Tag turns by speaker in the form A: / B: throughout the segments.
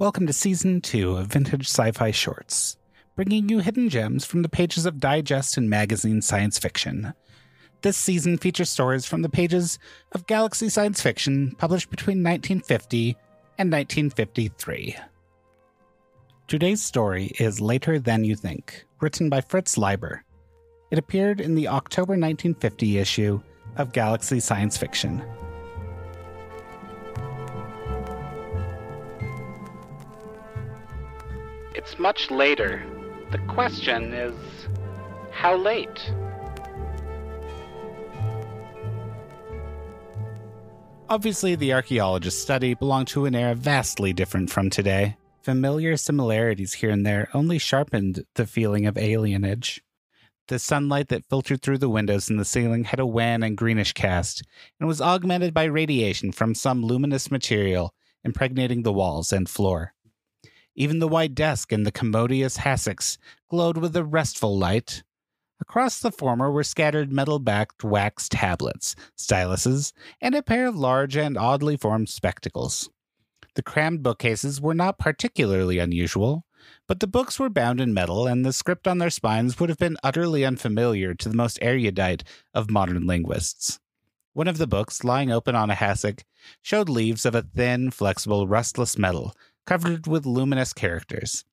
A: Welcome to Season 2 of Vintage Sci Fi Shorts, bringing you hidden gems from the pages of digest and magazine science fiction. This season features stories from the pages of Galaxy Science Fiction published between 1950 and 1953. Today's story is Later Than You Think, written by Fritz Leiber. It appeared in the October 1950 issue of Galaxy Science Fiction. It's much later. The question is how late? Obviously, the archaeologist's study belonged to an era vastly different from today. Familiar similarities here and there only sharpened the feeling of alienage. The sunlight that filtered through the windows in the ceiling had a wan and greenish cast, and was augmented by radiation from some luminous material impregnating the walls and floor. Even the white desk and the commodious hassocks glowed with a restful light. Across the former were scattered metal backed wax tablets, styluses, and a pair of large and oddly formed spectacles. The crammed bookcases were not particularly unusual, but the books were bound in metal, and the script on their spines would have been utterly unfamiliar to the most erudite of modern linguists. One of the books, lying open on a hassock, showed leaves of a thin, flexible, rustless metal covered with luminous characters.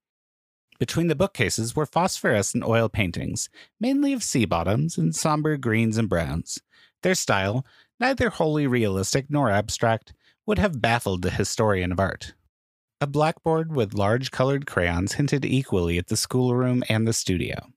A: Between the bookcases were phosphorescent oil paintings, mainly of sea bottoms in somber greens and browns. Their style, neither wholly realistic nor abstract, would have baffled the historian of art. A blackboard with large colored crayons hinted equally at the schoolroom and the studio.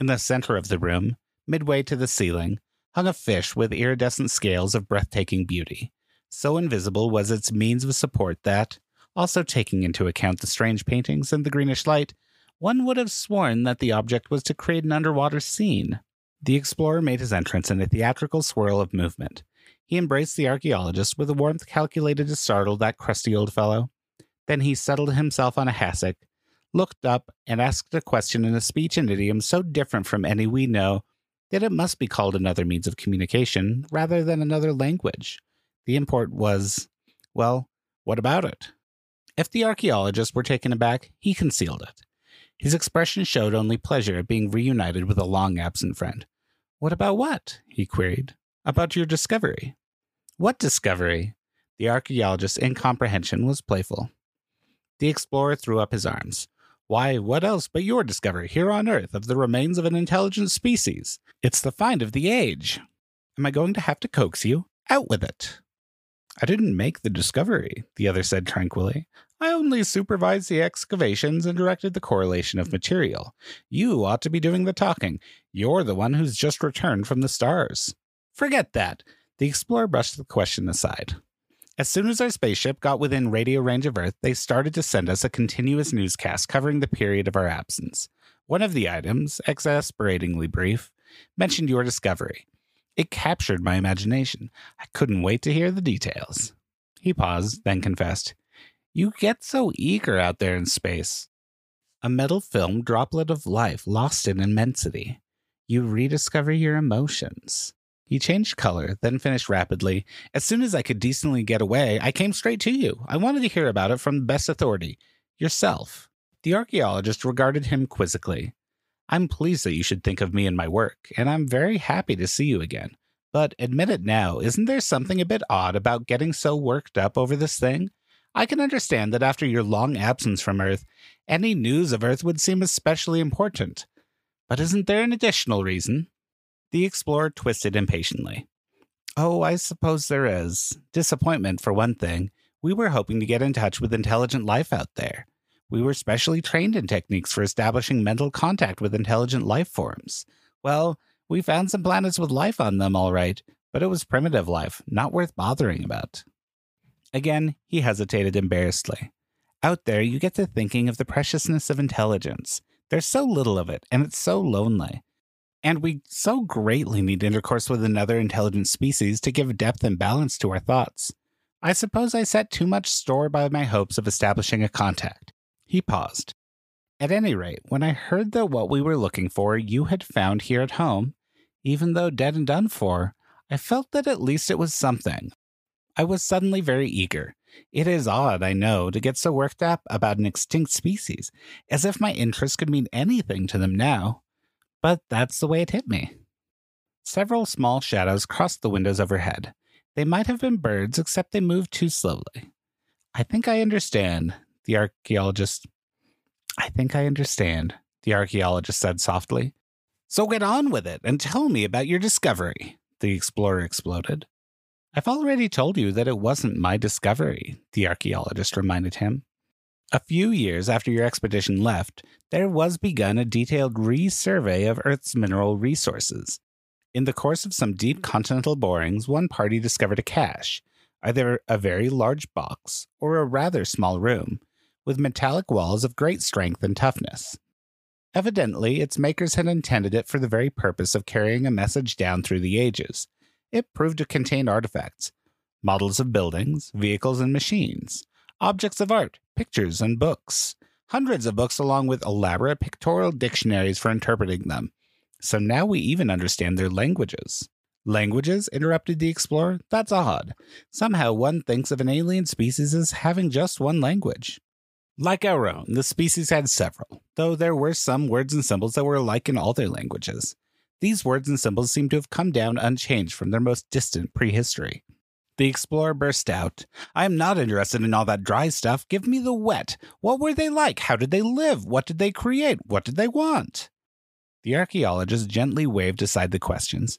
A: In the center of the room, midway to the ceiling, hung a fish with iridescent scales of breathtaking beauty. So invisible was its means of support that, also taking into account the strange paintings and the greenish light, one would have sworn that the object was to create an underwater scene. The explorer made his entrance in a theatrical swirl of movement. He embraced the archaeologist with a warmth calculated to startle that crusty old fellow. Then he settled himself on a hassock, looked up, and asked a question in a speech and idiom so different from any we know that it must be called another means of communication rather than another language. The import was, well, what about it? If the archaeologist were taken aback, he concealed it. His expression showed only pleasure at being reunited with a long absent friend. What about what? he queried. About your discovery. What discovery? The archaeologist's incomprehension was playful. The explorer threw up his arms. Why, what else but your discovery here on Earth of the remains of an intelligent species? It's the find of the age. Am I going to have to coax you? Out with it. I didn't make the discovery, the other said tranquilly. I only supervised the excavations and directed the correlation of material. You ought to be doing the talking. You're the one who's just returned from the stars. Forget that. The explorer brushed the question aside. As soon as our spaceship got within radio range of Earth, they started to send us a continuous newscast covering the period of our absence. One of the items, exasperatingly brief, mentioned your discovery. It captured my imagination. I couldn't wait to hear the details. He paused, then confessed, You get so eager out there in space. A metal film droplet of life lost in immensity. You rediscover your emotions. He changed color, then finished rapidly. As soon as I could decently get away, I came straight to you. I wanted to hear about it from the best authority yourself. The archaeologist regarded him quizzically. I'm pleased that you should think of me and my work, and I'm very happy to see you again. But admit it now, isn't there something a bit odd about getting so worked up over this thing? I can understand that after your long absence from Earth, any news of Earth would seem especially important. But isn't there an additional reason? The explorer twisted impatiently. Oh, I suppose there is. Disappointment, for one thing. We were hoping to get in touch with intelligent life out there. We were specially trained in techniques for establishing mental contact with intelligent life forms. Well, we found some planets with life on them, all right, but it was primitive life, not worth bothering about. Again, he hesitated embarrassedly. Out there, you get to thinking of the preciousness of intelligence. There's so little of it, and it's so lonely. And we so greatly need intercourse with another intelligent species to give depth and balance to our thoughts. I suppose I set too much store by my hopes of establishing a contact. He paused. At any rate, when I heard that what we were looking for you had found here at home, even though dead and done for, I felt that at least it was something. I was suddenly very eager. It is odd, I know, to get so worked up about an extinct species, as if my interest could mean anything to them now. But that's the way it hit me. Several small shadows crossed the windows overhead. They might have been birds, except they moved too slowly. I think I understand, the archaeologist. I think I understand, the archaeologist said softly. So get on with it and tell me about your discovery, the explorer exploded. I've already told you that it wasn't my discovery, the archaeologist reminded him. A few years after your expedition left, there was begun a detailed resurvey of Earth's mineral resources. In the course of some deep continental borings, one party discovered a cache, either a very large box or a rather small room, with metallic walls of great strength and toughness. Evidently, its makers had intended it for the very purpose of carrying a message down through the ages, it proved to contain artifacts, models of buildings, vehicles, and machines, objects of art, pictures, and books. Hundreds of books, along with elaborate pictorial dictionaries for interpreting them. So now we even understand their languages. Languages? interrupted the explorer. That's odd. Somehow one thinks of an alien species as having just one language. Like our own, the species had several, though there were some words and symbols that were alike in all their languages. These words and symbols seem to have come down unchanged from their most distant prehistory. The explorer burst out. I am not interested in all that dry stuff. Give me the wet. What were they like? How did they live? What did they create? What did they want? The archaeologist gently waved aside the questions.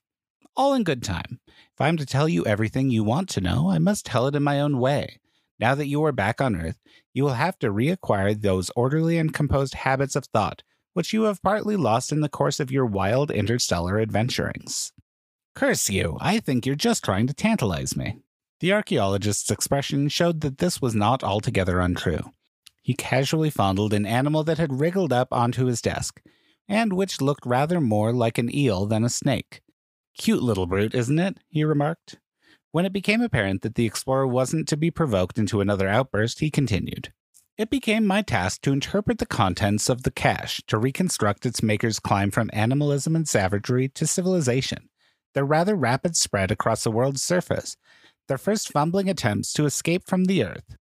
A: All in good time. If I am to tell you everything you want to know, I must tell it in my own way. Now that you are back on Earth, you will have to reacquire those orderly and composed habits of thought which you have partly lost in the course of your wild interstellar adventurings. Curse you, I think you're just trying to tantalize me. The archaeologist's expression showed that this was not altogether untrue. He casually fondled an animal that had wriggled up onto his desk, and which looked rather more like an eel than a snake. Cute little brute, isn't it? he remarked. When it became apparent that the explorer wasn't to be provoked into another outburst, he continued. It became my task to interpret the contents of the cache to reconstruct its maker's climb from animalism and savagery to civilization, their rather rapid spread across the world's surface, their first fumbling attempts to escape from the Earth.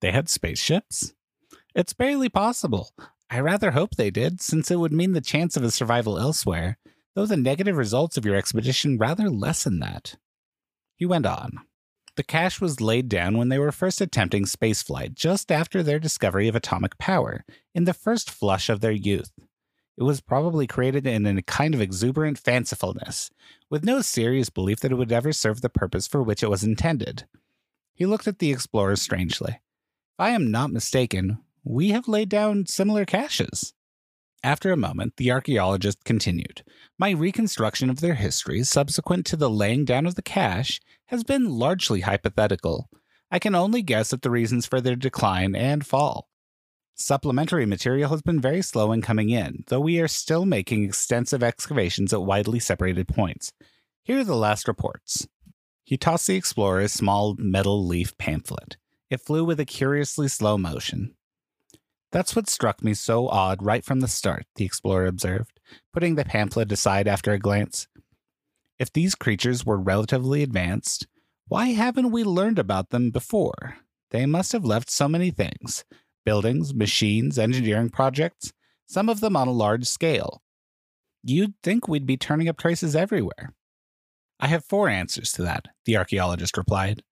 A: They had spaceships? It's barely possible. I rather hope they did, since it would mean the chance of a survival elsewhere, though the negative results of your expedition rather lessen that. He went on. The cache was laid down when they were first attempting spaceflight, just after their discovery of atomic power, in the first flush of their youth. It was probably created in a kind of exuberant fancifulness, with no serious belief that it would ever serve the purpose for which it was intended. He looked at the explorers strangely. If I am not mistaken, we have laid down similar caches. After a moment, the archaeologist continued My reconstruction of their history subsequent to the laying down of the cache has been largely hypothetical. I can only guess at the reasons for their decline and fall. Supplementary material has been very slow in coming in, though we are still making extensive excavations at widely separated points. Here are the last reports. He tossed the explorer a small metal leaf pamphlet. It flew with a curiously slow motion. That's what struck me so odd right from the start, the explorer observed, putting the pamphlet aside after a glance. If these creatures were relatively advanced, why haven't we learned about them before? They must have left so many things buildings, machines, engineering projects, some of them on a large scale. You'd think we'd be turning up traces everywhere. I have four answers to that, the archaeologist replied.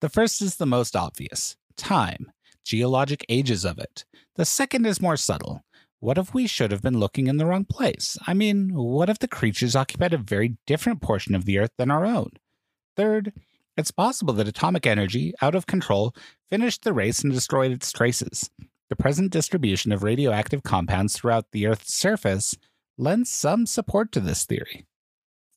A: The first is the most obvious time, geologic ages of it. The second is more subtle. What if we should have been looking in the wrong place? I mean, what if the creatures occupied a very different portion of the Earth than our own? Third, it's possible that atomic energy, out of control, finished the race and destroyed its traces. The present distribution of radioactive compounds throughout the Earth's surface lends some support to this theory.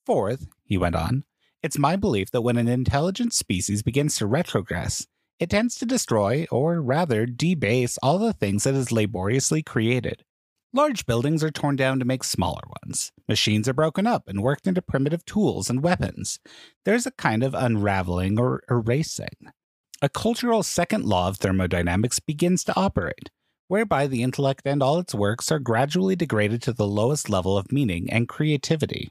A: Fourth, he went on, it's my belief that when an intelligent species begins to retrogress, it tends to destroy, or rather debase, all the things it has laboriously created. Large buildings are torn down to make smaller ones. Machines are broken up and worked into primitive tools and weapons. There's a kind of unraveling or erasing. A cultural second law of thermodynamics begins to operate, whereby the intellect and all its works are gradually degraded to the lowest level of meaning and creativity.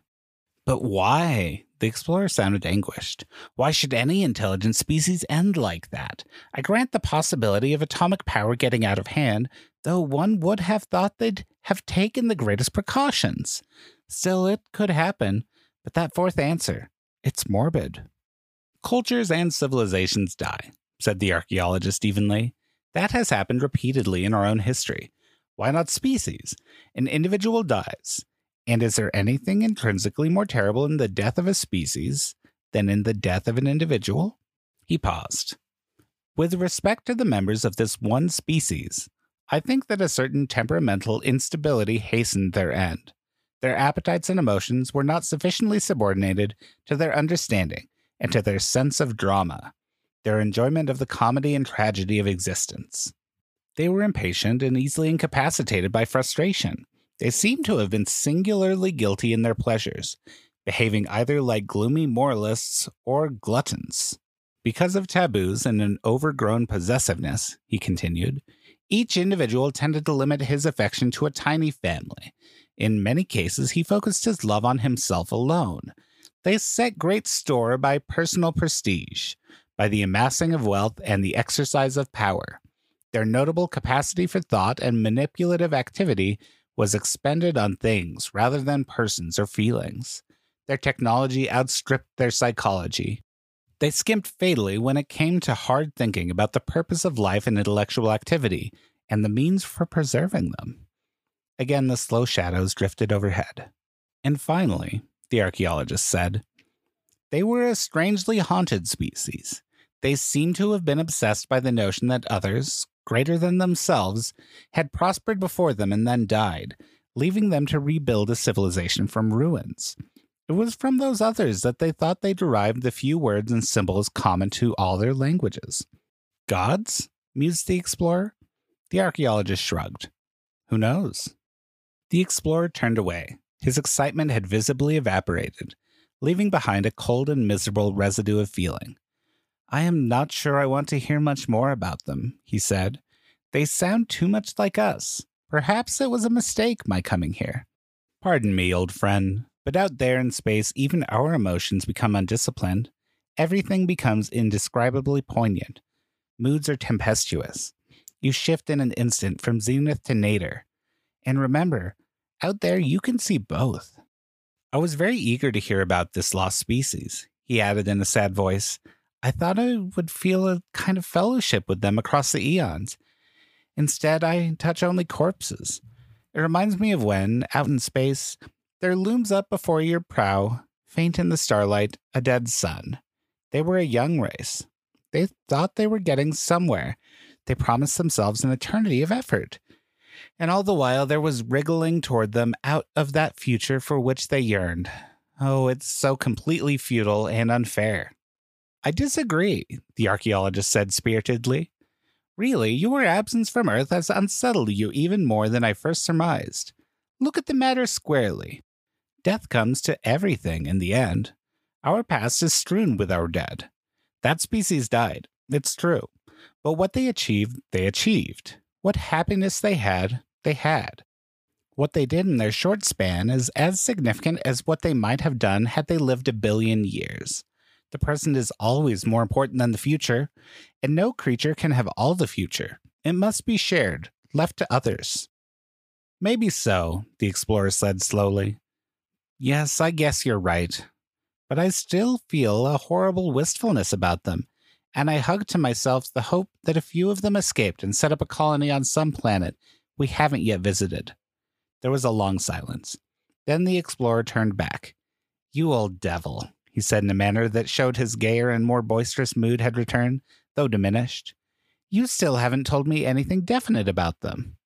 A: But why? The explorer sounded anguished. Why should any intelligent species end like that? I grant the possibility of atomic power getting out of hand, though one would have thought they'd have taken the greatest precautions. Still, it could happen. But that fourth answer, it's morbid. Cultures and civilizations die, said the archaeologist evenly. That has happened repeatedly in our own history. Why not species? An individual dies. And is there anything intrinsically more terrible in the death of a species than in the death of an individual? He paused. With respect to the members of this one species, I think that a certain temperamental instability hastened their end. Their appetites and emotions were not sufficiently subordinated to their understanding and to their sense of drama, their enjoyment of the comedy and tragedy of existence. They were impatient and easily incapacitated by frustration. They seem to have been singularly guilty in their pleasures, behaving either like gloomy moralists or gluttons. Because of taboos and an overgrown possessiveness, he continued, each individual tended to limit his affection to a tiny family. In many cases, he focused his love on himself alone. They set great store by personal prestige, by the amassing of wealth and the exercise of power. Their notable capacity for thought and manipulative activity was expended on things rather than persons or feelings. Their technology outstripped their psychology. They skimped fatally when it came to hard thinking about the purpose of life and intellectual activity and the means for preserving them. Again, the slow shadows drifted overhead. And finally, the archaeologist said, they were a strangely haunted species. They seem to have been obsessed by the notion that others, greater than themselves, had prospered before them and then died, leaving them to rebuild a civilization from ruins. It was from those others that they thought they derived the few words and symbols common to all their languages. Gods? mused the explorer. The archaeologist shrugged. Who knows? The explorer turned away. His excitement had visibly evaporated, leaving behind a cold and miserable residue of feeling. I am not sure I want to hear much more about them, he said. They sound too much like us. Perhaps it was a mistake, my coming here. Pardon me, old friend, but out there in space, even our emotions become undisciplined. Everything becomes indescribably poignant. Moods are tempestuous. You shift in an instant from zenith to nadir. And remember, out there you can see both. I was very eager to hear about this lost species, he added in a sad voice. I thought I would feel a kind of fellowship with them across the eons. Instead, I touch only corpses. It reminds me of when, out in space, there looms up before your prow, faint in the starlight, a dead sun. They were a young race. They thought they were getting somewhere. They promised themselves an eternity of effort. And all the while, there was wriggling toward them out of that future for which they yearned. Oh, it's so completely futile and unfair. I disagree, the archaeologist said spiritedly. Really, your absence from Earth has unsettled you even more than I first surmised. Look at the matter squarely. Death comes to everything in the end. Our past is strewn with our dead. That species died, it's true. But what they achieved, they achieved. What happiness they had, they had. What they did in their short span is as significant as what they might have done had they lived a billion years. The present is always more important than the future, and no creature can have all the future. It must be shared, left to others. Maybe so, the explorer said slowly. Yes, I guess you're right. But I still feel a horrible wistfulness about them, and I hug to myself the hope that a few of them escaped and set up a colony on some planet we haven't yet visited. There was a long silence. Then the explorer turned back. You old devil, he said in a manner that showed his gayer and more boisterous mood had returned, though diminished. You still haven't told me anything definite about them.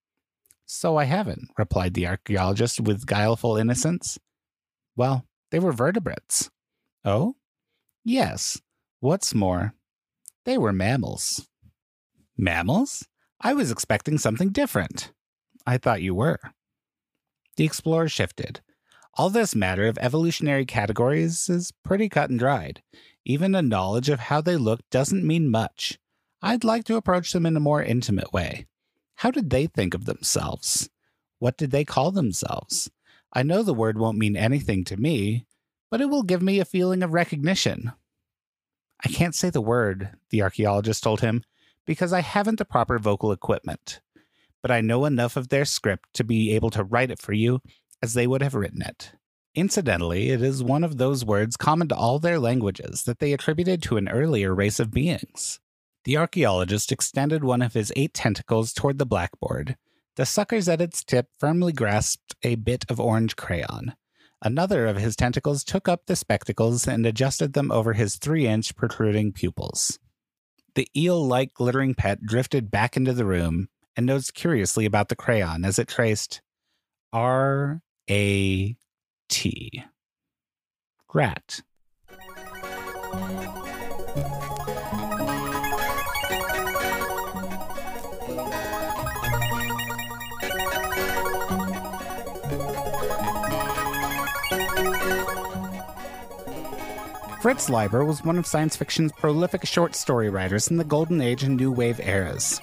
A: So I haven't, replied the archaeologist with guileful innocence. Well, they were vertebrates. Oh? Yes. What's more, they were mammals. Mammals? I was expecting something different. I thought you were. The explorer shifted. All this matter of evolutionary categories is pretty cut and dried. Even a knowledge of how they look doesn't mean much. I'd like to approach them in a more intimate way. How did they think of themselves? What did they call themselves? I know the word won't mean anything to me, but it will give me a feeling of recognition. I can't say the word, the archaeologist told him, because I haven't the proper vocal equipment. But I know enough of their script to be able to write it for you as they would have written it. Incidentally, it is one of those words common to all their languages that they attributed to an earlier race of beings. The archaeologist extended one of his eight tentacles toward the blackboard. The suckers at its tip firmly grasped a bit of orange crayon. Another of his tentacles took up the spectacles and adjusted them over his three inch protruding pupils. The eel like glittering pet drifted back into the room and nosed curiously about the crayon as it traced R A T. Rat. Fritz Leiber was one of science fiction's prolific short story writers in the Golden Age and New Wave eras.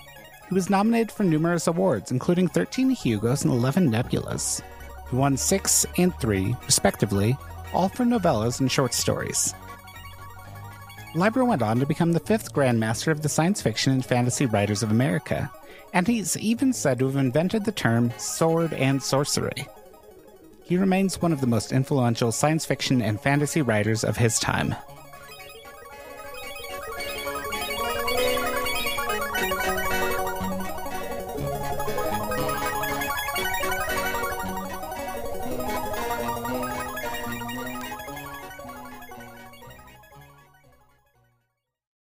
A: He was nominated for numerous awards, including 13 Hugos and 11 Nebulas. He won 6 and 3, respectively, all for novellas and short stories. Leiber went on to become the fifth Grandmaster of the Science Fiction and Fantasy Writers of America, and he's even said to have invented the term sword and sorcery. He remains one of the most influential science fiction and fantasy writers of his time.